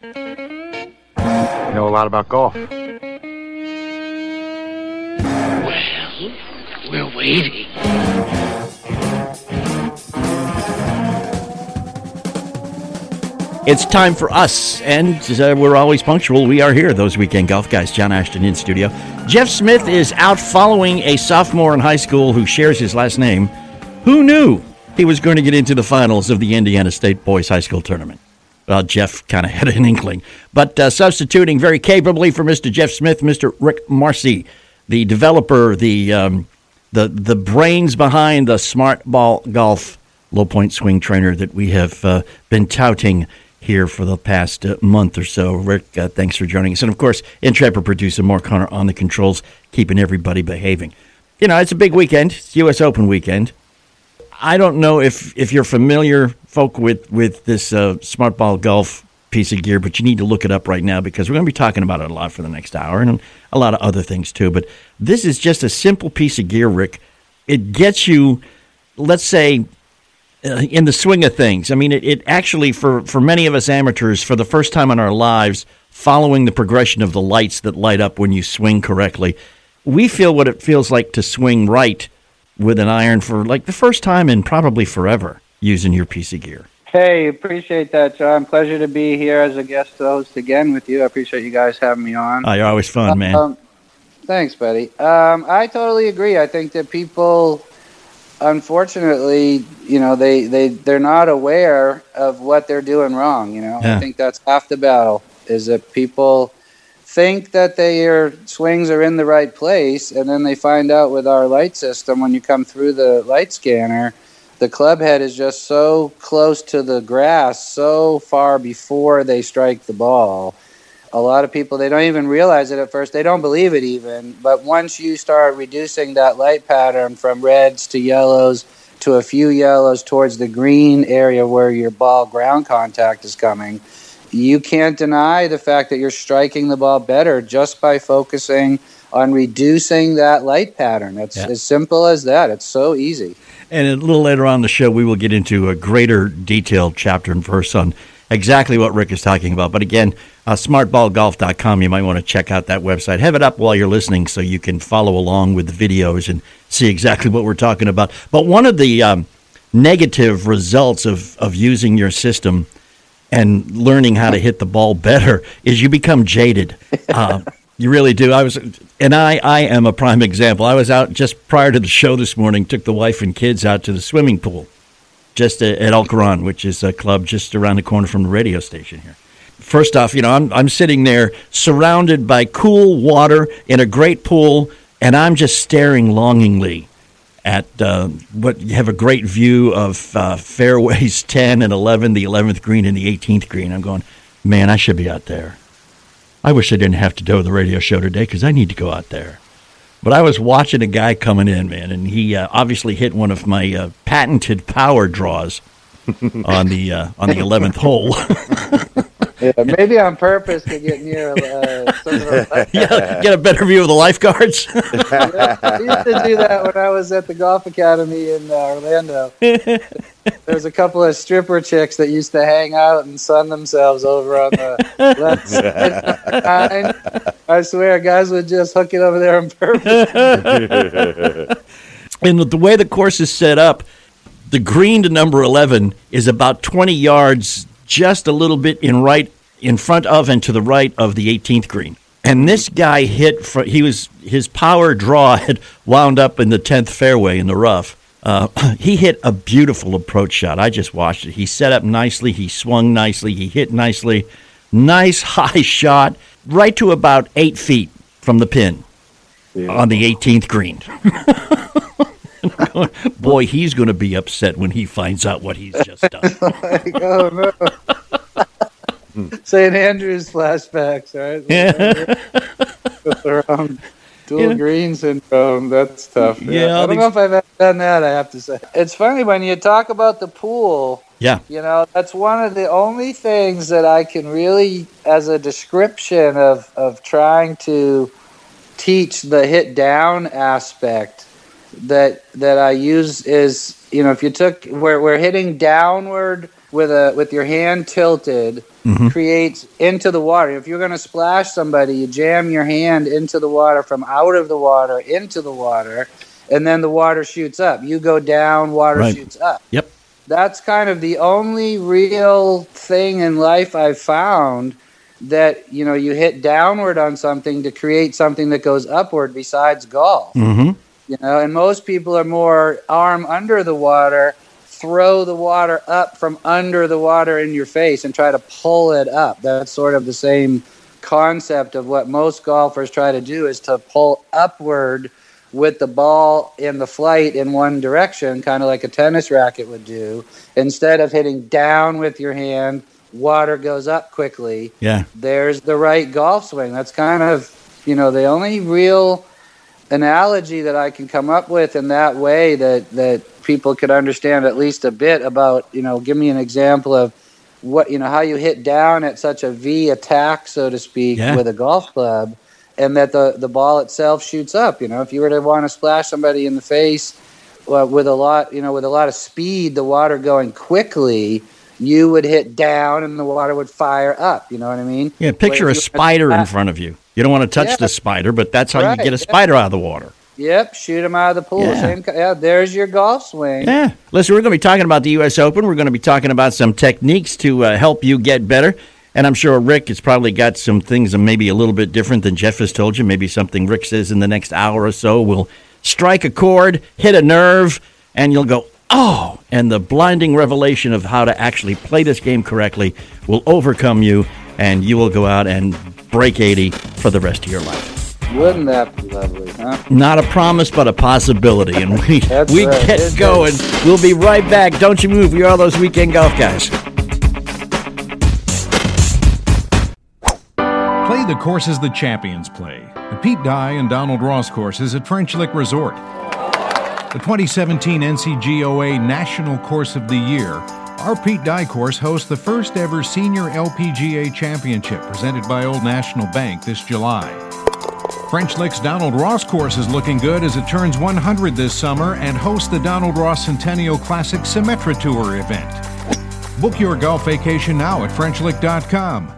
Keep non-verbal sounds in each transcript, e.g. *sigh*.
You know a lot about golf. Well, we're waiting. It's time for us, and uh, we're always punctual. We are here, those weekend golf guys. John Ashton in studio. Jeff Smith is out following a sophomore in high school who shares his last name. Who knew he was going to get into the finals of the Indiana State Boys High School Tournament? Well, Jeff kind of *laughs* had an inkling. But uh, substituting very capably for Mr. Jeff Smith, Mr. Rick Marcy, the developer, the, um, the, the brains behind the Smart Ball Golf low point swing trainer that we have uh, been touting here for the past uh, month or so. Rick, uh, thanks for joining us. And of course, intrepid producer Mark Hunter on the controls, keeping everybody behaving. You know, it's a big weekend, it's U.S. Open weekend. I don't know if, if you're familiar, folk, with, with this uh, Smart Ball Golf piece of gear, but you need to look it up right now because we're going to be talking about it a lot for the next hour and a lot of other things too. But this is just a simple piece of gear, Rick. It gets you, let's say, uh, in the swing of things. I mean, it, it actually, for, for many of us amateurs, for the first time in our lives, following the progression of the lights that light up when you swing correctly, we feel what it feels like to swing right with an iron for like the first time in probably forever using your piece of gear. Hey, appreciate that, John. Pleasure to be here as a guest host again with you. I appreciate you guys having me on. Oh, you're always fun, man. Um, thanks, buddy. Um, I totally agree. I think that people, unfortunately, you know, they, they, they're not aware of what they're doing wrong. You know, Yeah. I think that's half the battle is that people think that their swings are in the right place, and then they find out with our light system when you come through the light scanner, the club head is just so close to the grass so far before they strike the ball. A lot of people they don't even realize it at first. They don't believe it even. But once you start reducing that light pattern from reds to yellows to a few yellows towards the green area where your ball ground contact is coming, you can't deny the fact that you're striking the ball better just by focusing on reducing that light pattern. It's Yeah. as simple as that. It's so easy. And a little later on in the show, we will get into a greater detailed chapter and verse on exactly what Rick is talking about. But again, uh, smartballgolf.com, you might want to check out that website. Have it up while you're listening so you can follow along with the videos and see exactly what we're talking about. But one of the um, negative results of, of using your system and learning how to hit the ball better is you become jaded. *laughs* Uh, you really do. I was, and I, I am a prime example. I was out just prior to the show this morning. Took the wife and kids out to the swimming pool, just at El Coran, which is a club just around the corner from the radio station here. First off, you know, I'm I'm sitting there surrounded by cool water in a great pool, and I'm just staring longingly at uh, what you have a great view of uh, fairways *laughs* 10 and 11, the 11th green and the 18th green. I'm going, man, I should be out there. I wish I didn't have to do the radio show today because I need to go out there. But I was watching a guy coming in, man, and he uh, obviously hit one of my uh, patented power draws *laughs* on the uh, on the 11th hole. *laughs* Yeah, maybe on purpose to get near uh, some of the *laughs* yeah, get a better view of the lifeguards. *laughs* I used to do that when I was at the golf academy in uh, Orlando. There's a couple of stripper chicks that used to hang out and sun themselves over on the left side. of the line. I swear, guys would just hook it over there on purpose. *laughs* and the way the course is set up, the green to number 11 is about 20 yards, just a little bit in right in front of and to the right of the 18th green. And this guy hit for he was his power draw *laughs* had wound up in the 10th fairway in the rough. Uh, *clears throat* he hit a beautiful approach shot. I just watched it. He set up nicely. He swung nicely. He hit nicely. Nice *laughs* high shot, right to about eight feet from the pin on the 18th green. *laughs* *laughs* Boy, he's going to be upset when he finds out what he's just done. *laughs* like, oh no. St. Andrews flashbacks, right? um, dual Yeah. green syndrome. That's tough. Yeah, I don't know if I've ever done that. I have to say, it's funny when you talk about the pool. Yeah. You know, that's one of the only things that I can really, as a description of, of trying to teach the hit down aspect that that I use is, you know, if you took we're we're hitting downward with a with your hand tilted creates into the water. If you're going to splash somebody, you jam your hand into the water from out of the water into the water, and then the water shoots up. You go down, water Right. shoots up. Yep. That's kind of the only real thing in life I've found that you know you hit downward on something to create something that goes upward besides golf Mm-hmm. You know and most people are more arm under the water throw the water up from under the water in your face and try to pull it up that's sort of the same concept of what most golfers try to do is to pull upward with the ball in the flight in one direction kind of like a tennis racket would do instead of hitting down with your hand water goes up quickly Yeah. there's the right golf swing. That's kind of, you know, the only real analogy that I can come up with in that way that that people could understand at least a bit about, you know, give me an example of what, you know, how you hit down at such a V attack, so to speak, Yeah. with a golf club and that the the ball itself shoots up, you know, if you were to want to splash somebody in the face well, with a lot, you know, with a lot of speed, the water going quickly, you would hit down and the water would fire up. You know what I mean? Yeah. Picture a spider in front of you. You don't want to touch Yeah. the spider, but that's how Right, you get a spider out of the water. Yep, shoot them out of the pool. Yeah. Same, yeah, there's your golf swing. Yeah. Listen, we're going to be talking about the U.S. Open. We're going to be talking about some techniques to uh, help you get better. And I'm sure Rick has probably got some things that maybe a little bit different than Jeff has told you. Maybe something Rick says in the next hour or so will strike a chord, hit a nerve, and you'll go, oh. And the blinding revelation of how to actually play this game correctly will overcome you, and you will go out and break 80 for the rest of your life. Wouldn't that be lovely, huh? Not a promise, but a possibility. And we, we right. get It's going. We'll be right back. Don't you move. We are those weekend golf guys. Play the courses the champions play. The Pete Dye and Donald Ross courses at French Lick Resort. The 2017 NCGOA National Course of the Year. Our Pete Dye course hosts the first ever Senior LPGA Championship presented by Old National Bank this July. French Lick's Donald Ross course is looking good as it turns 100 this summer and hosts the Donald Ross Centennial Classic Symetra Tour event. Book your golf vacation now at FrenchLick.com.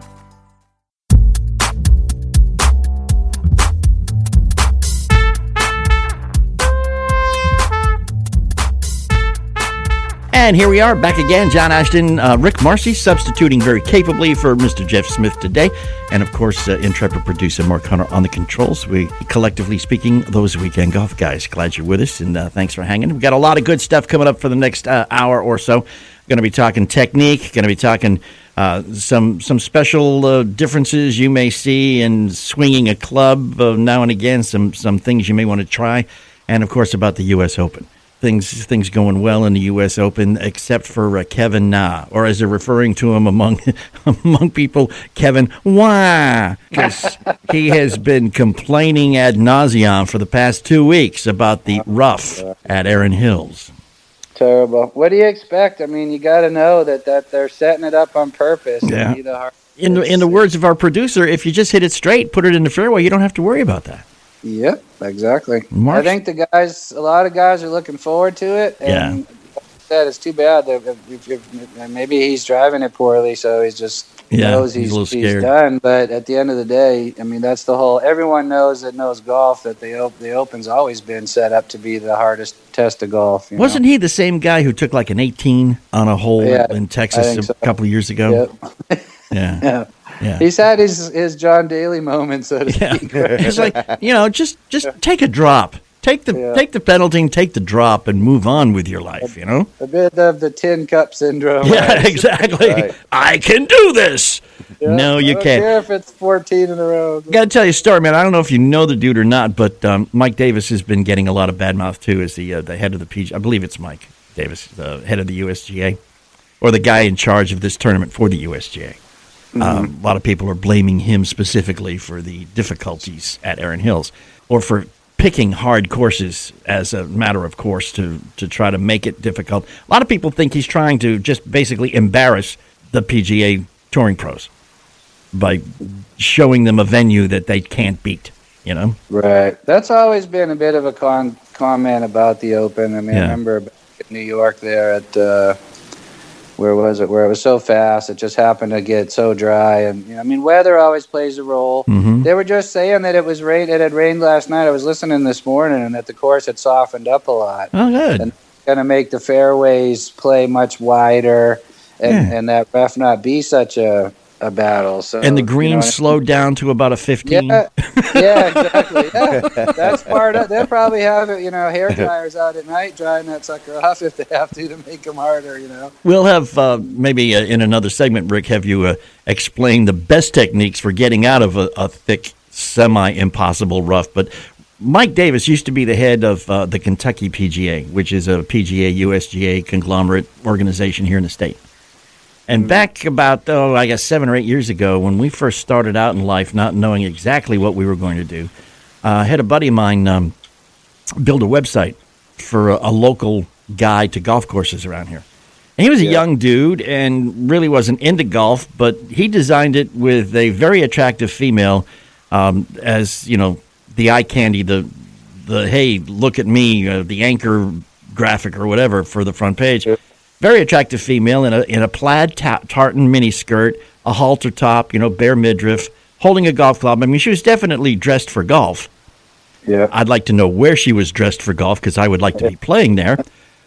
And here we are back again. John Ashton, uh, Rick Marcy substituting very capably for Mr. Jeff Smith today. And of course, uh, intrepid producer Mark Hunter on the controls. We collectively speaking, those weekend golf guys. Glad you're with us and uh, thanks for hanging. We've got a lot of good stuff coming up for the next uh, hour or so. Going to be talking technique, going to be talking uh, some some special uh, differences you may see in swinging a club now and again, some, some things you may want to try, and of course, about the U.S. Open things things going well in the U.S. Open, except for uh, Kevin Na, or as they're referring to him among *laughs* among people, Kevin Wah, because he has been complaining ad nauseum for the past two weeks about the rough at Erin Hills. Terrible. What do you expect? I mean, you got to know that, that they're setting it up on purpose. Yeah. be the hard- In the in the words of our producer, if you just hit it straight, put it in the fairway, you don't have to worry about that. Yep, exactly. March- I think the guys, a lot of guys are looking forward to it. And Yeah. like said, it's too bad that if, if, if, maybe he's driving it poorly, so he's just Yeah, knows he's he's, scared. done. But at the end of the day, I mean, that's the whole. Everyone knows that knows golf that the op- the Open's always been set up to be the hardest test of golf. You Wasn't he the same guy who took like an 18 on a hole Yeah, in Texas a so. couple of years ago? Yep. *laughs* Yeah. Yeah. Yeah. He's had his his John Daly moment, so to Yeah. speak. *laughs* it's like you know, just just take a drop, take the Yeah. take the penalty, and take the drop, and move on with your life. You know. A bit of the tin cup syndrome. Yeah, *laughs* *laughs* exactly. Right. I can do this. No, I you don't can't. care if it's 14 in a row. Got to tell you a story, man. I don't know if you know the dude or not, but um, Mike Davis has been getting a lot of bad mouth too as the uh, the head of the PG. I believe it's Mike Davis, the head of the USGA, or the guy in charge of this tournament for the USGA. Um, a lot of people are blaming him specifically for the difficulties at Erin Hills, or for picking hard courses as a matter of course to to try to make it difficult. A lot of people think he's trying to just basically embarrass the PGA touring pros by showing them a venue that they can't beat. You know, Right. That's always been a bit of a con- comment about the Open. I mean, Yeah. I remember back in New York there at uh, where was it? Where it was so fast, it just happened to get so dry, and you know, I mean, weather always plays a role. Mhm. They were just saying that it was rain. It had rained last night. I was listening this morning, and that the course had softened up a lot. Oh, good. And- Going to make the fairways play much wider, and, Yeah. and that ref not be such a, a battle. So and the you know green what I- slowed down to about a 15. Yeah, yeah, exactly. *laughs* Yeah, that's part of. They'll probably have you know, hair dryers out at night drying that sucker off if they have to to make them harder. You know. We'll have uh, maybe uh, in another segment, Rick, have you uh, explain the best techniques for getting out of a, a thick, semi impossible rough. But Mike Davis used to be the head of uh, the Kentucky PGA, which is a PGA USGA conglomerate organization here in the state. And back about, oh, I guess seven or eight years ago, when we first started out in life, not knowing exactly what we were going to do, uh, I had a buddy of mine um, build a website for a, a local guide to golf courses around here. And he was a young dude and really wasn't into golf, but he designed it with a very attractive female um, as, you know, the eye candy, the, the hey, look at me, uh, the anchor graphic or whatever for the front page. Very attractive female in a, in a plaid ta- tartan miniskirt, a halter top, you know, bare midriff, holding a golf club. I mean, she was definitely dressed for golf. Yeah. I'd like to know where she was dressed for golf because I would like to be *laughs* playing there.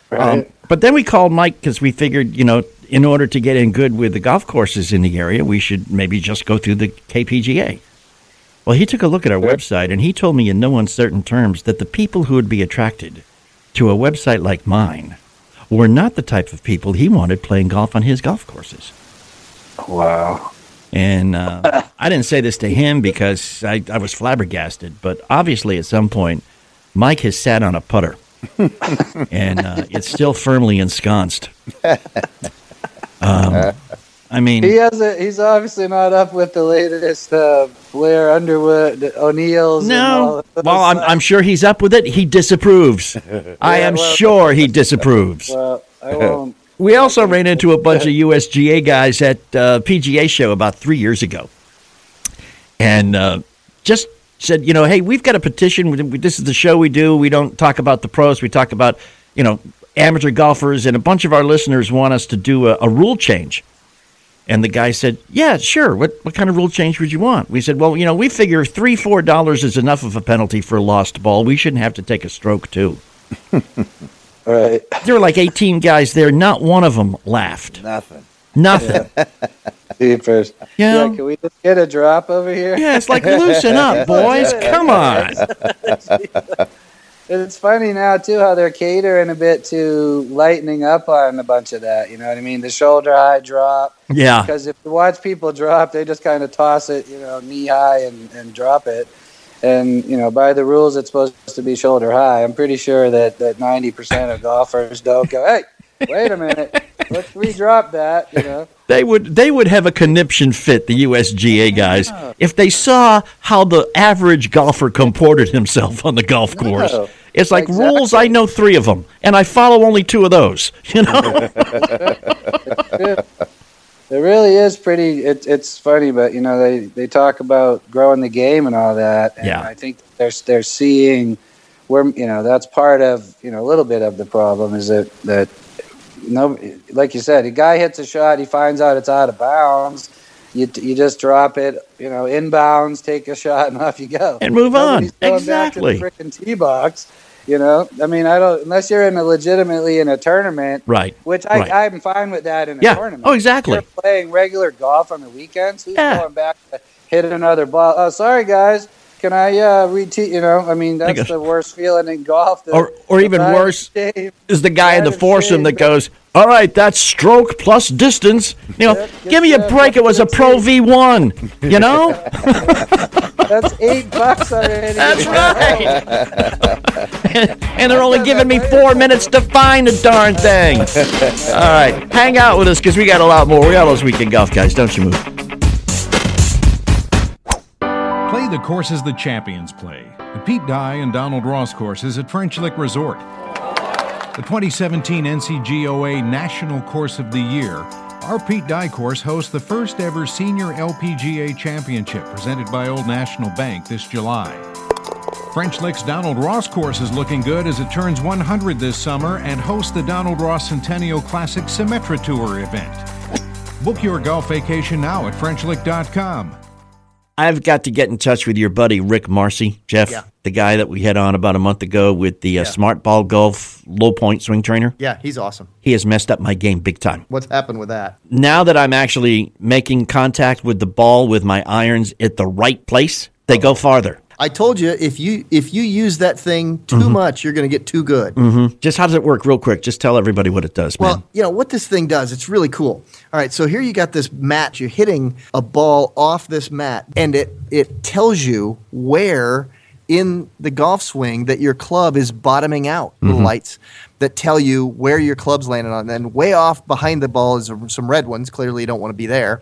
Um, but then we called Mike because we figured, you know, in order to get in good with the golf courses in the area, we should maybe just go through the KPGA. Well, he took a look at our website and he told me in no uncertain terms that the people who would be attracted to a website like mine were not the type of people he wanted playing golf on his golf courses. Wow. And uh, I didn't say this to him because I, I was flabbergasted, but obviously at some point, Mike has sat on a putter *laughs* and uh, it's still firmly ensconced. Um, I mean, He has a, He's obviously not up with the latest uh, Blair Underwood O'Neill's. and all no. Well, I'm, I'm sure he's up with it. He disapproves. *laughs* I am well- sure he *laughs* disapproves. Well, I won't. We also ran into a bunch of USGA guys at uh, PGA show about three years ago, and uh, just said, you know, hey, we've got a petition. This is the show we do. We don't talk about the pros. We talk about, you know, amateur golfers, and a bunch of our listeners want us to do a, a rule change. And the guy said, "Yeah, sure. What what kind of rule change would you want?" We said, "Well, you know, we figure three four dollars is enough of a penalty for a lost ball. We shouldn't have to take a stroke too." *laughs* Right. There were like eighteen guys there. Not one of them laughed. Nothing. Nothing. *laughs* Jeepers. Yeah. Yeah, can we just get a drop over here? Yeah, it's like loosen up, *laughs* boys. Come on. It's funny now too how they're catering a bit to lightening up on a bunch of that. You know what I mean? The shoulder high drop. Yeah. Because if you watch people drop, they just kind of toss it, you know, knee high and, and drop it. And you know, by the rules, it's supposed to be shoulder high. I'm pretty sure that that 90% of golfers don't go, "Hey, wait a minute, let's redrop that." You know. *laughs* They would they would have a conniption fit, the USGA guys, if they saw how the average golfer comported himself on the golf course. No, It's like exactly. rules, I know three of them, and I follow only two of those. *laughs* You know? *laughs* It really is pretty. It, it's funny, but you know they, they talk about growing the game and all that. And Yeah. I think they're they're seeing where you know that's part of you know a little bit of the problem is that that no, like you said, a guy hits a shot, he finds out it's out of bounds. You, you just drop it, you know, inbounds, take a shot, and *laughs* off you go. And move on. Nobody's going Exactly. Back to the frickin' tee box, you know. I mean, I don't unless you're in a legitimately in a tournament, right. which I, Right. I'm fine with that in a Yeah. tournament. Oh, exactly. If you're playing regular golf on the weekends. Who's Yeah. going back to hit another ball? Oh, sorry guys. Can I uh, retee? You know, I mean, that's the worst feeling in golf. the- Or- or even worse. Is the guy in the foursome that goes, All right, that's stroke plus distance. You know, give me a break. It was a Pro V1, you know? *laughs* *laughs* That's eight bucks already. That's right. *laughs* and they're only giving me four minutes to find the darn thing. All right, hang out with us because we got a lot more. We got those weekend golf guys. Don't you move. Play the courses the champions play. The Pete Dye and Donald Ross courses at French Lick Resort. The 2017 NCGOA National Course of the Year. Our Pete Dye course hosts the first ever Senior LPGA Championship presented by Old National Bank this July. French Lick's Donald Ross course is looking good as it turns 100 this summer and hosts the Donald Ross Centennial Classic Symetra Tour event. Book your golf vacation now at FrenchLick.com. I've got to get in touch with your buddy Rick Marcy, Jeff, Yeah. the guy that we had on about a month ago with the uh, Smart Ball Golf low point swing trainer. Yeah, he's awesome. He has messed up my game big time. What's happened with that? Now that I'm actually making contact with the ball with my irons at the right place, they go farther. I told you if you if you use that thing too Mm-hmm. much, you're going to get too good. Just how does it work, real quick? Just tell everybody what it does, man. Well, you know what this thing does. It's really cool. All right, so here you got this mat. You're hitting a ball off this mat, and it it tells you where in the golf swing that your club is bottoming out. Little lights that tell you where your club's landing on. And way off behind the ball is some red ones. Clearly, you don't want to be there.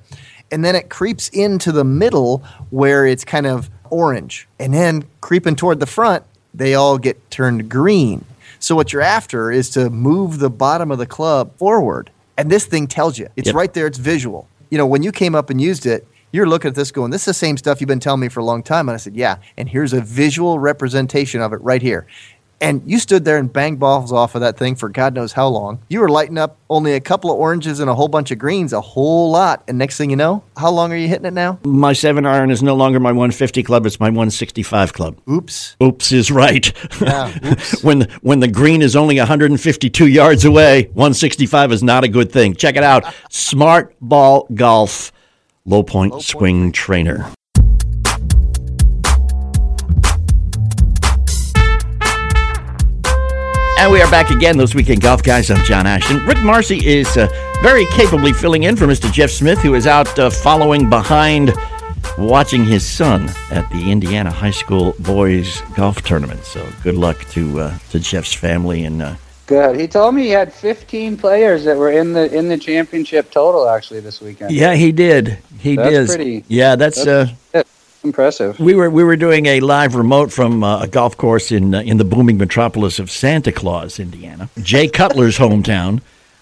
And then it creeps into the middle where it's kind of orange, and then creeping toward the front, they all get turned green. So what you're after is to move the bottom of the club forward. And this thing tells you. It's Yep. right there, it's visual. You know, when you came up and used it, you're looking at this going, This is the same stuff you've been telling me for a long time. And I said, Yeah. And here's a visual representation of it right here. And you stood there and banged balls off of that thing for God knows how long. You were lighting up only a couple of oranges and a whole bunch of greens, a whole lot. And next thing you know, how long are you hitting it now? my seven iron is no longer my 150 club; it's my 165 club. Oops. Oops is right. Yeah, *laughs* oops. when when the green is only 152 yards away, 165 is not a good thing. Check it out. Smart Ball Golf Low Point Swing Trainer. And we are back again, those weekend golf guys. I'm John Ashton. Rick Marcy is uh, very capably filling in for Mr. Jeff Smith, who is out uh, following behind, watching his son at the Indiana High School boys golf tournament. So good luck to uh, to Jeff's family and. Uh, Good. He told me he had 15 players that were in the in the championship total actually this weekend. yeah, he did. He That's did. pretty- Yeah, that's. Uh, That's impressive. we were we were doing a live remote from uh, a golf course in uh, in the booming metropolis of Santa Claus, Indiana. Jay Cutler's hometown.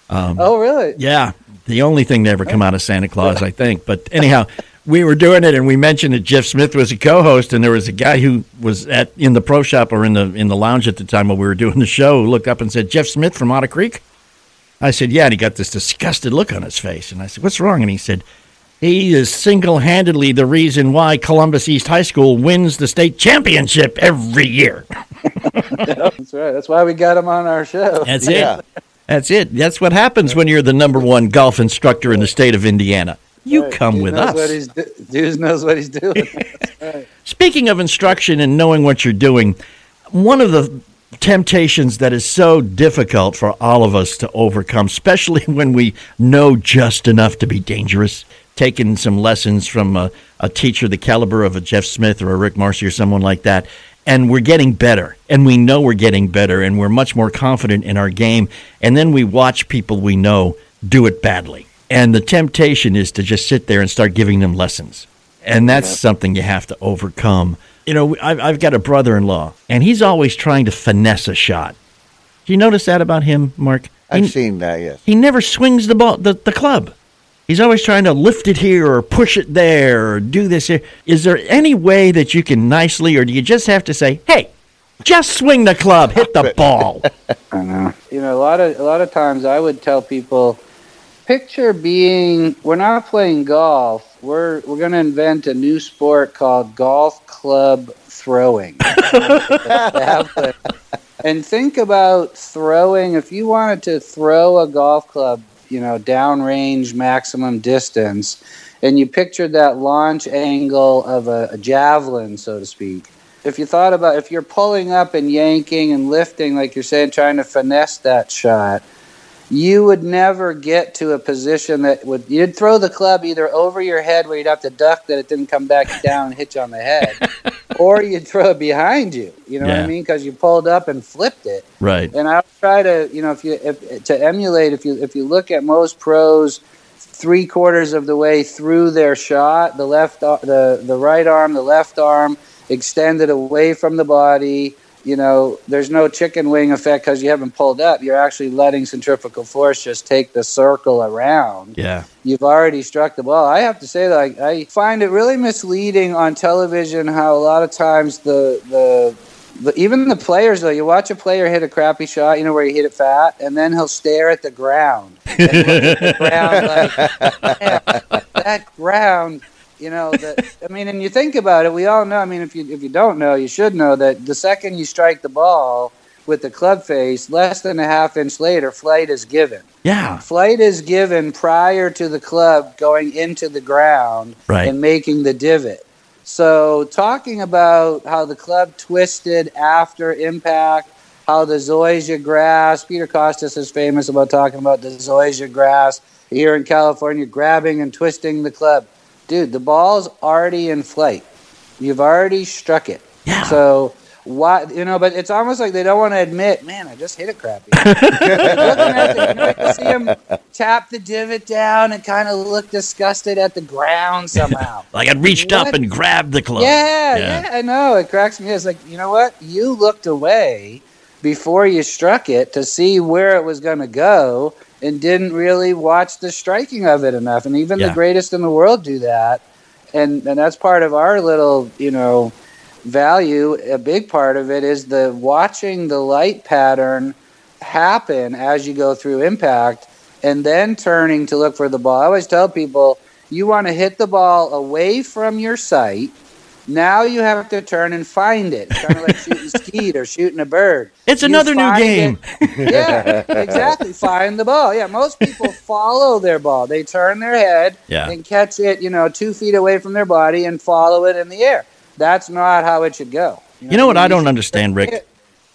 oh, really? Yeah, the only thing to ever come out of Santa Claus, I think. But anyhow, we were doing it, and we mentioned that Jeff Smith was a co-host, and there was a guy who was at in the pro shop or in the in the lounge at the time while we were doing the show. Who looked up and said, "Jeff Smith from Otter Creek." I said, "Yeah," and he got this disgusted look on his face, and I said, "What's wrong?" And he said. He is single handedly the reason why Columbus East High School wins the state championship every year. *laughs* That's right. That's why we got him on our show. That's it. That's it. That's what happens when you're the number one golf instructor in the state of Indiana. You Right. come Dude with us. What he's do- Dude knows what he's doing. *laughs* Speaking of instruction and knowing what you're doing, one of the temptations that is so difficult for all of us to overcome, especially *laughs* when we know just enough to be dangerous, taking some lessons from a, a teacher the caliber of a Jeff Smith or a Rick Marcy or someone like that, and we're getting better, and we know we're getting better, and we're much more confident in our game, and then we watch people we know do it badly. And the temptation is to just sit there and start giving them lessons. And that's something you have to overcome. You know, I've, I've got a brother in law, and he's always trying to finesse a shot. Do you notice that about him, Mark? I've seen that, yes. he never swings the ball, the, the club. He's always trying to lift it here or push it there or do this here. Is there any way that you can nicely, or do you just have to say, hey, just swing the club, hit the ball? *laughs* I know. You know, a lot of a lot of times I would tell people, picture being we're not playing golf. We're we're going to invent a new sport called golf club throwing. *laughs* and think about throwing. If you wanted to throw a golf club, you know, downrange maximum distance, and you pictured that launch angle of a, a javelin, so to speak. If you thought about if you're pulling up and yanking and lifting like you're saying trying to finesse that shot you would never get to a position that would you'd throw the club either over your head where you'd have to duck that it didn't come back down and hit you on the head *laughs* or you'd throw it behind you you know what i mean because you pulled up and flipped it right. and I'll try to, you know, if you if, to emulate, if you if you look at most pros, three quarters of the way through their shot, the left, the the right arm, the left arm extended away from the body. You know, there's no chicken wing effect because you haven't pulled up. You're actually letting centrifugal force just take the circle around Yeah. you've already struck the ball. I have to say that I, I find it really misleading on television how a lot of times the the but even the players though, you watch a player hit a crappy shot, you know where he hit it fat, and then he'll stare at the ground. *laughs* At the ground like, that ground. You know, that I mean, and you think about it. We all know. I mean, if you if you don't know, you should know that the second you strike the ball with the club face, less than a half inch later, flight is given. Yeah. Flight is given prior to the club going into the ground Right. and making the divot. So, talking about how the club twisted after impact, how the zoysia grass, Peter Kostis is famous about talking about the zoysia grass here in California, grabbing and twisting the club. Dude, the ball's already in flight. You've already struck it. Yeah. So, why, you know, but it's almost like they don't want to admit, man, I just hit it crappy. *laughs* Looking at the, you know, you see him tap the divot down and kind of look disgusted at the ground *laughs* somehow. Like I reached up and grabbed the club. Yeah, Yeah. yeah, I know. It cracks me. It's like, you know what? You looked away before you struck it to see where it was going to go and didn't really watch the striking of it enough. And even Yeah. the greatest in the world do that. And and that's part of our little, you know, value. A big part of it is the watching the light pattern happen as you go through impact and then turning to look for the ball. I always tell people you want to hit the ball away from your sight. Now you have to turn and find it. It's kind of like shooting *laughs* skeet or shooting a bird. It's You another new game. it- yeah, exactly. Find the ball. Yeah, most people *laughs* follow their ball. They turn their head Yeah. and catch it, you know, two feet away from their body and follow it in the air. That's not how it should go. You know what I don't understand, Rick?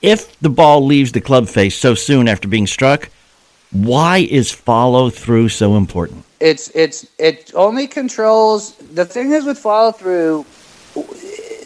If the ball leaves the club face so soon after being struck, why is follow through so important? it's it's it only controls the thing is with follow through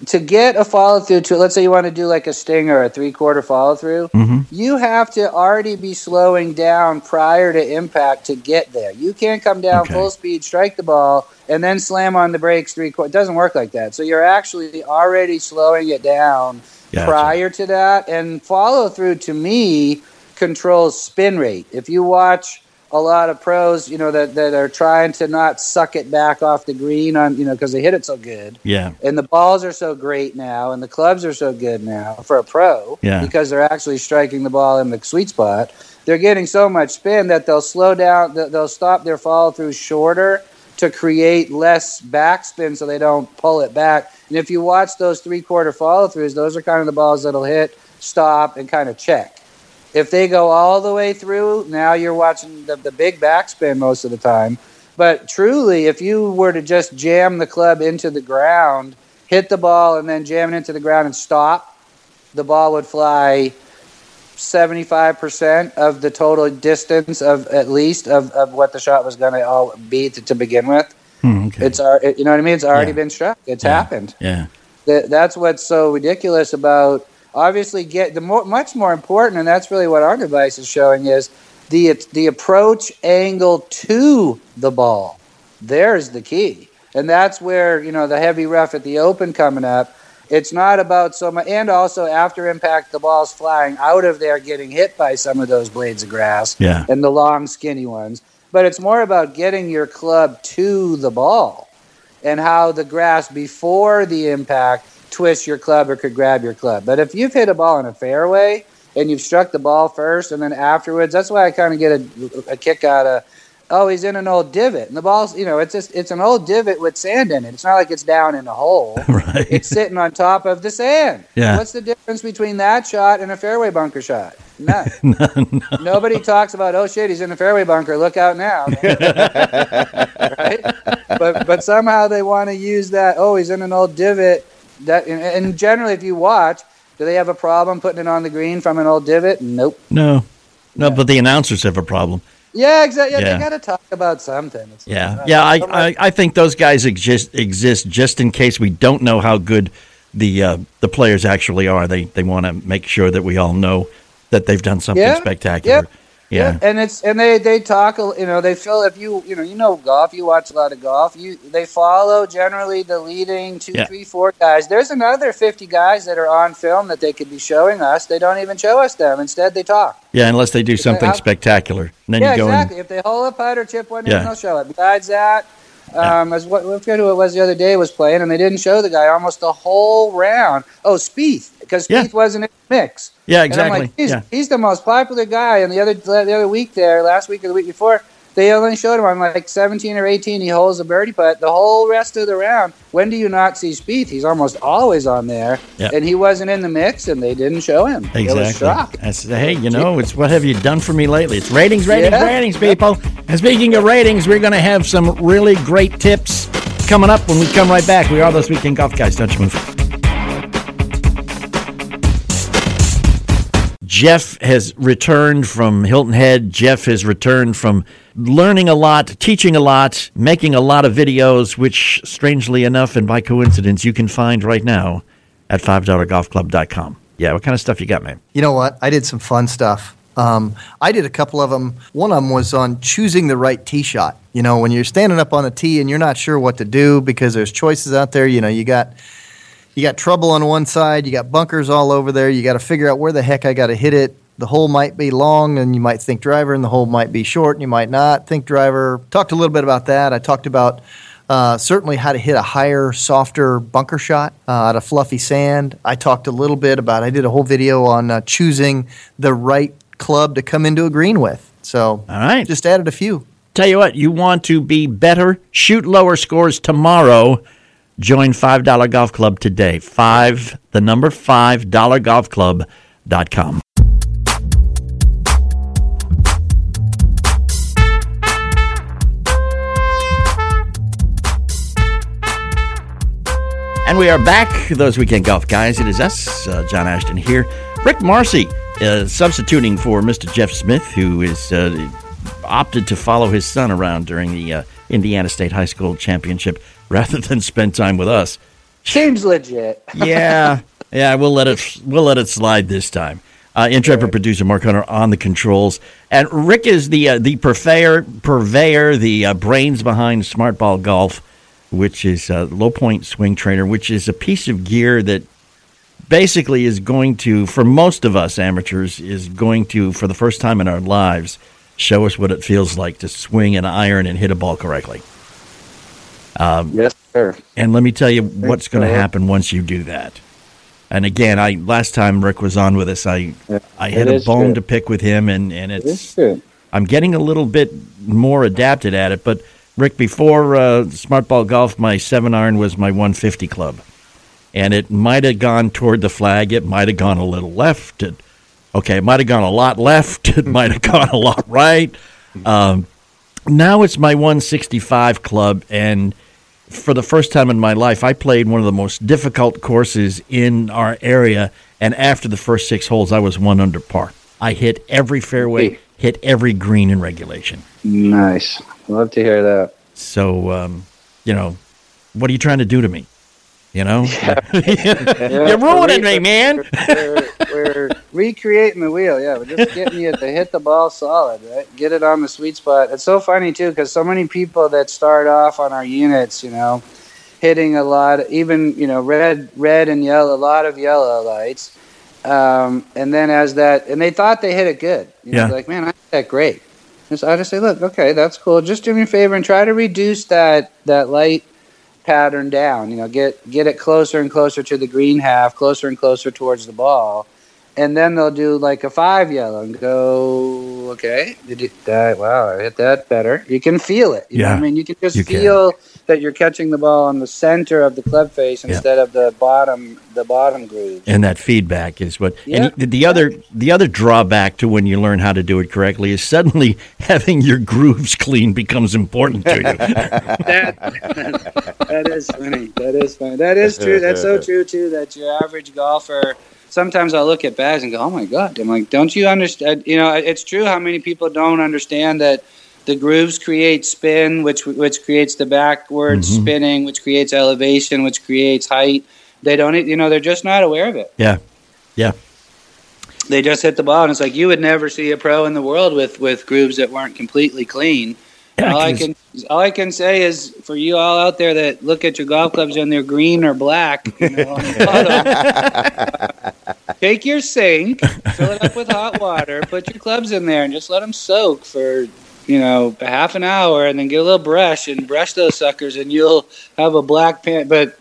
to get a follow through to let's say you want to do like a stinger or a three quarter follow through Mhm. you have to already be slowing down prior to impact to get there you can't come down Okay. full speed strike the ball and then slam on the brakes three quarter it doesn't work like that so you're actually already slowing it down Gotcha. prior to that and follow through to me controls spin rate if you watch a lot of pros, you know, that, that are trying to not suck it back off the green on, you know, because they hit it so good. Yeah. And the balls are so great now, and the clubs are so good now for a pro Yeah. because they're actually striking the ball in the sweet spot. They're getting so much spin that they'll slow down, they'll they'll stop their follow through shorter to create less backspin so they don't pull it back. And if you watch those three quarter follow throughs, those are kind of the balls that'll hit, stop, and kind of check. If they go all the way through, now you're watching the, the big backspin most of the time. But truly, if you were to just jam the club into the ground, hit the ball, and then jam it into the ground and stop, the ball would fly 75% of the total distance of at least of, of what the shot was going to all be to, to begin with. Hmm, okay. It's our, you know what I mean? It's already Yeah. been struck. It's Yeah. happened yeah. that that's what's so ridiculous about obviously get the more much more important and that's really what our device is showing is the the approach angle to the ball. There's the key. And that's where you know the heavy rough at the open coming up it's not about so much and also after impact the ball's flying out of there getting hit by some of those blades of grass Yeah. and the long skinny ones. But it's more about getting your club to the ball and how the grass before the impact twists your club or could grab your club. But if you've hit a ball in a fairway and you've struck the ball first and then afterwards, that's why I kind of get a, a kick out of. Oh, he's in an old divot, and the ball's you know it's just it's an old divot with sand in it. It's not like it's down in a hole. *laughs* Right. It's sitting on top of the sand. Yeah. What's the difference between that shot and a fairway bunker shot? None. *laughs* Nobody talks about oh shit he's in a fairway bunker. Look out now. *laughs* right? But but somehow they want to use that. Oh, he's in an old divot. That and, generally, if you watch, do they have a problem putting it on the green from an old divot? Nope. No. No, but the announcers have a problem. Yeah, exactly. Yeah, Yeah. they got to talk about something. It's- Yeah, uh, yeah. I, I, I think those guys exist exist just in case we don't know how good the uh, the players actually are. They they want to make sure that we all know that they've done something Yeah, spectacular. yep, Yeah, and it's and they they talk. You know, they feel if you you know you know golf. You watch a lot of golf. You they follow generally the leading two, Yeah. three, four guys. There's another fifty guys that are on film that they could be showing us. They don't even show us them. Instead, they talk. yeah. Unless they do something how- spectacular, and then yeah, you go exactly. and If they hole a putt or chip one Yeah. they'll show it. Besides that, Um, as what I forget who it was the other day was playing, and they didn't show the guy almost the whole round. Oh, Spieth, because Yeah. Spieth wasn't in the mix. Yeah, And I'm exactly. like, he's, yeah. he's the most popular guy. And the other the other week there, last week or the week before, they only showed him on like 17 or 18. He holds a birdie putt. The whole rest of the round, when do you not see Spieth? He's almost always on there, Yeah. and he wasn't in the mix, and they didn't show him. Exactly. shock. That's, hey, you know, it's what have you done for me lately? It's ratings, ratings, Yeah. ratings, people. And speaking of ratings, we're going to have some really great tips coming up when we come right back. We are those weekend golf guys. Don't you move. Jeff has returned from Hilton Head. Jeff has returned from learning a lot, teaching a lot, making a lot of videos, which, strangely enough and by coincidence, you can find right now at $5golfclub.com. Yeah, what kind of stuff you got, man? You know what? I did some fun stuff. Um, I did a couple of them. One of them was on choosing the right tee shot. You know, when you're standing up on a tee and you're not sure what to do because there's choices out there. You know, you got you got trouble on one side, you got bunkers all over there. You got to figure out where the heck I got to hit it. The hole might be long, and you might think driver, and the hole might be short, and you might not think driver. Talked a little bit about that. I talked about uh, certainly how to hit a higher, softer bunker shot uh, out of fluffy sand. I talked a little bit about. I did a whole video on uh, choosing the right club to come into a green with. So, All right. just added a few. Tell you what, you want to be better, shoot lower scores tomorrow. Join $5 Golf Club today. Five, the number five, dollar golf dollargolfclub.com. And we are back, those weekend golf guys. It is us, uh, John Ashton here. Rick Marcy uh, substituting for Mr. Jeff Smith, who is uh, opted to follow his son around during the uh, Indiana State High School Championship *laughs* rather than spend time with us. Seems legit. *laughs* Yeah, yeah, we'll let it we'll let it slide this time. Uh, intrepid producer Mark Hunter on the controls, and Rick is the uh, the purveyor, purveyor, the uh, brains behind Smart Ball Golf, which is a low point swing trainer, which is a piece of gear that basically is going to, for most of us amateurs, is going to, for the first time in our lives, show us what it feels like to swing an iron and hit a ball correctly. Yes, sir. And let me tell you what's going to happen once you do that. And again, I last time Rick was on with us, I I had a bone to pick with him, and and It it's true. I'm getting a little bit more adapted at it. But Rick, before uh, Smart Ball Golf, my seven iron was my 150 club, and it might have gone toward the flag. It might have gone a little left. It, okay, it might have gone a lot left. *laughs* It might have gone a lot right. Um, now it's my 165 club, and for the first time in my life, I played one of the most difficult courses in our area. And after the first six holes, I was one under par. I hit every fairway, hit every green in regulation. Nice. Love to hear that. So, um, you know, what are you trying to do to me? You know, *laughs* *laughs* you're ruining me, man. we're, we're recreating the wheel. Yeah, we're just getting you to hit the ball solid, right? Get it on the sweet spot. It's so funny too because so many people that start off on our units, you know, hitting a lot, even you know, red, red and yellow, a lot of yellow lights, um, and then as that, and they thought they hit it good. You know, Yeah. they're like, man, I hit that great. Just, I just say, look, okay, that's cool. Just do me a favor and try to reduce that that light pattern down. You know, get get it closer and closer to the green half, closer and closer towards the ball, and then they'll do like a five yellow and go, okay, did you, that, wow, I hit that better. You can feel it. You Yeah, what I mean, you can just you can. feel that you're catching the ball on the center of the club face instead of the bottom the bottom groove. And that feedback is what. Yeah, and the, the other the other drawback to when you learn how to do it correctly is suddenly *laughs* having your grooves clean becomes important to you. *laughs* that, that is funny. That is funny. That is true. That's so *laughs* true too. That your average golfer. Sometimes I'll look at bags and go, "Oh my god!" I'm like, "Don't you understand?" You know, it's true how many people don't understand that the grooves create spin, which which creates the backward Mhm. spinning, which creates elevation, which creates height. They don't, you know, they're just not aware of it. yeah, yeah. They just hit the ball, and it's like you would never see a pro in the world with with grooves that weren't completely clean. All I can all I can say is for you all out there that look at your golf clubs and they're green or black, you know, on the bottom, *laughs* take your sink, fill it up with hot water, put your clubs in there, and just let them soak for you know, a half an hour and then get a little brush and brush those suckers and you'll have a black pan. But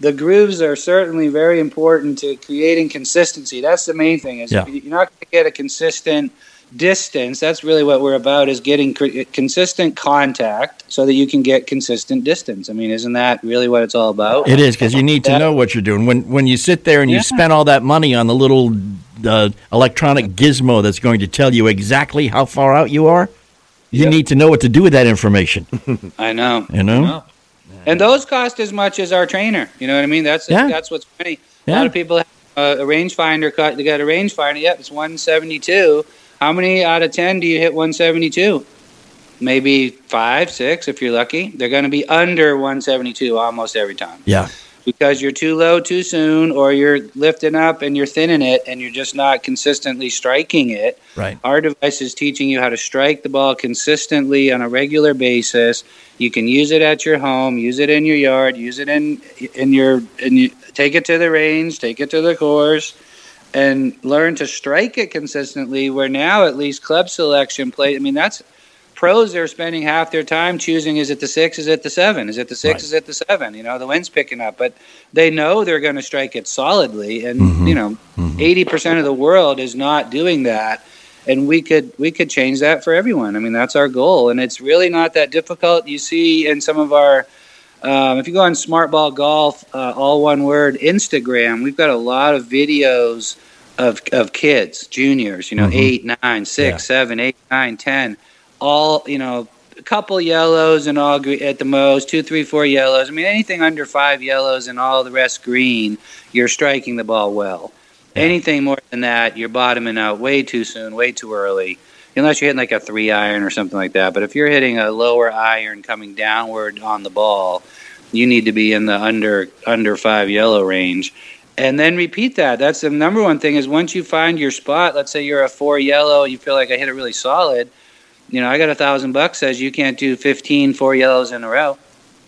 the grooves are certainly very important to creating consistency. That's the main thing. Is Yeah. you're not going to get a consistent distance. That's really what we're about is getting cr- consistent contact so that you can get consistent distance. I mean, isn't that really what it's all about? It is because you need to know what you're doing. When when you sit there and you spend all that money on the little uh, electronic gizmo that's going to tell you exactly how far out you are, you Yep. need to know what to do with that information. *laughs* I know. You know? know. And those cost as much as our trainer. You know what I mean? That's Yeah. that's what's funny. A lot of people have uh, a rangefinder cut. They got a rangefinder. Yep, it's 172. How many out of 10 do you hit 172? Maybe five, six if you're lucky. They're going to be under 172 almost every time Yeah. because you're too low too soon, or you're lifting up and you're thinning it, and you're just not consistently striking it. Right. Our device is teaching you how to strike the ball consistently on a regular basis. You can use it at your home, use it in your yard, use it in in your and you take it to the range, take it to the course, and learn to strike it consistently. Where now at least club selection play. I mean that's pros They're spending half their time choosing is it the six, is it the seven, is it the six, Right. is it the seven? You know the wind's picking up, but they know they're going to strike it solidly, and Mhm. you know Mhm. 80 percent of the world is not doing that and we could we could change that for everyone i mean that's our goal and it's really not that difficult you see in some of our um, if you go on smart ball golf uh, all one word instagram we've got a lot of videos of, of kids juniors you know Mhm. eight nine six Yeah. seven eight nine ten all you know a couple yellows and all gre- at the most two three four yellows i mean anything under five yellows and all the rest green you're striking the ball well Yeah. anything more than that you're bottoming out way too soon way too early unless you're hitting like a three iron or something like that but if you're hitting a lower iron coming downward on the ball you need to be in the under under five yellow range and then repeat that that's the number one thing is once you find your spot let's say you're a four yellow you feel like i hit it really solid you know i got a thousand bucks says you can't do 15 four yellows in a row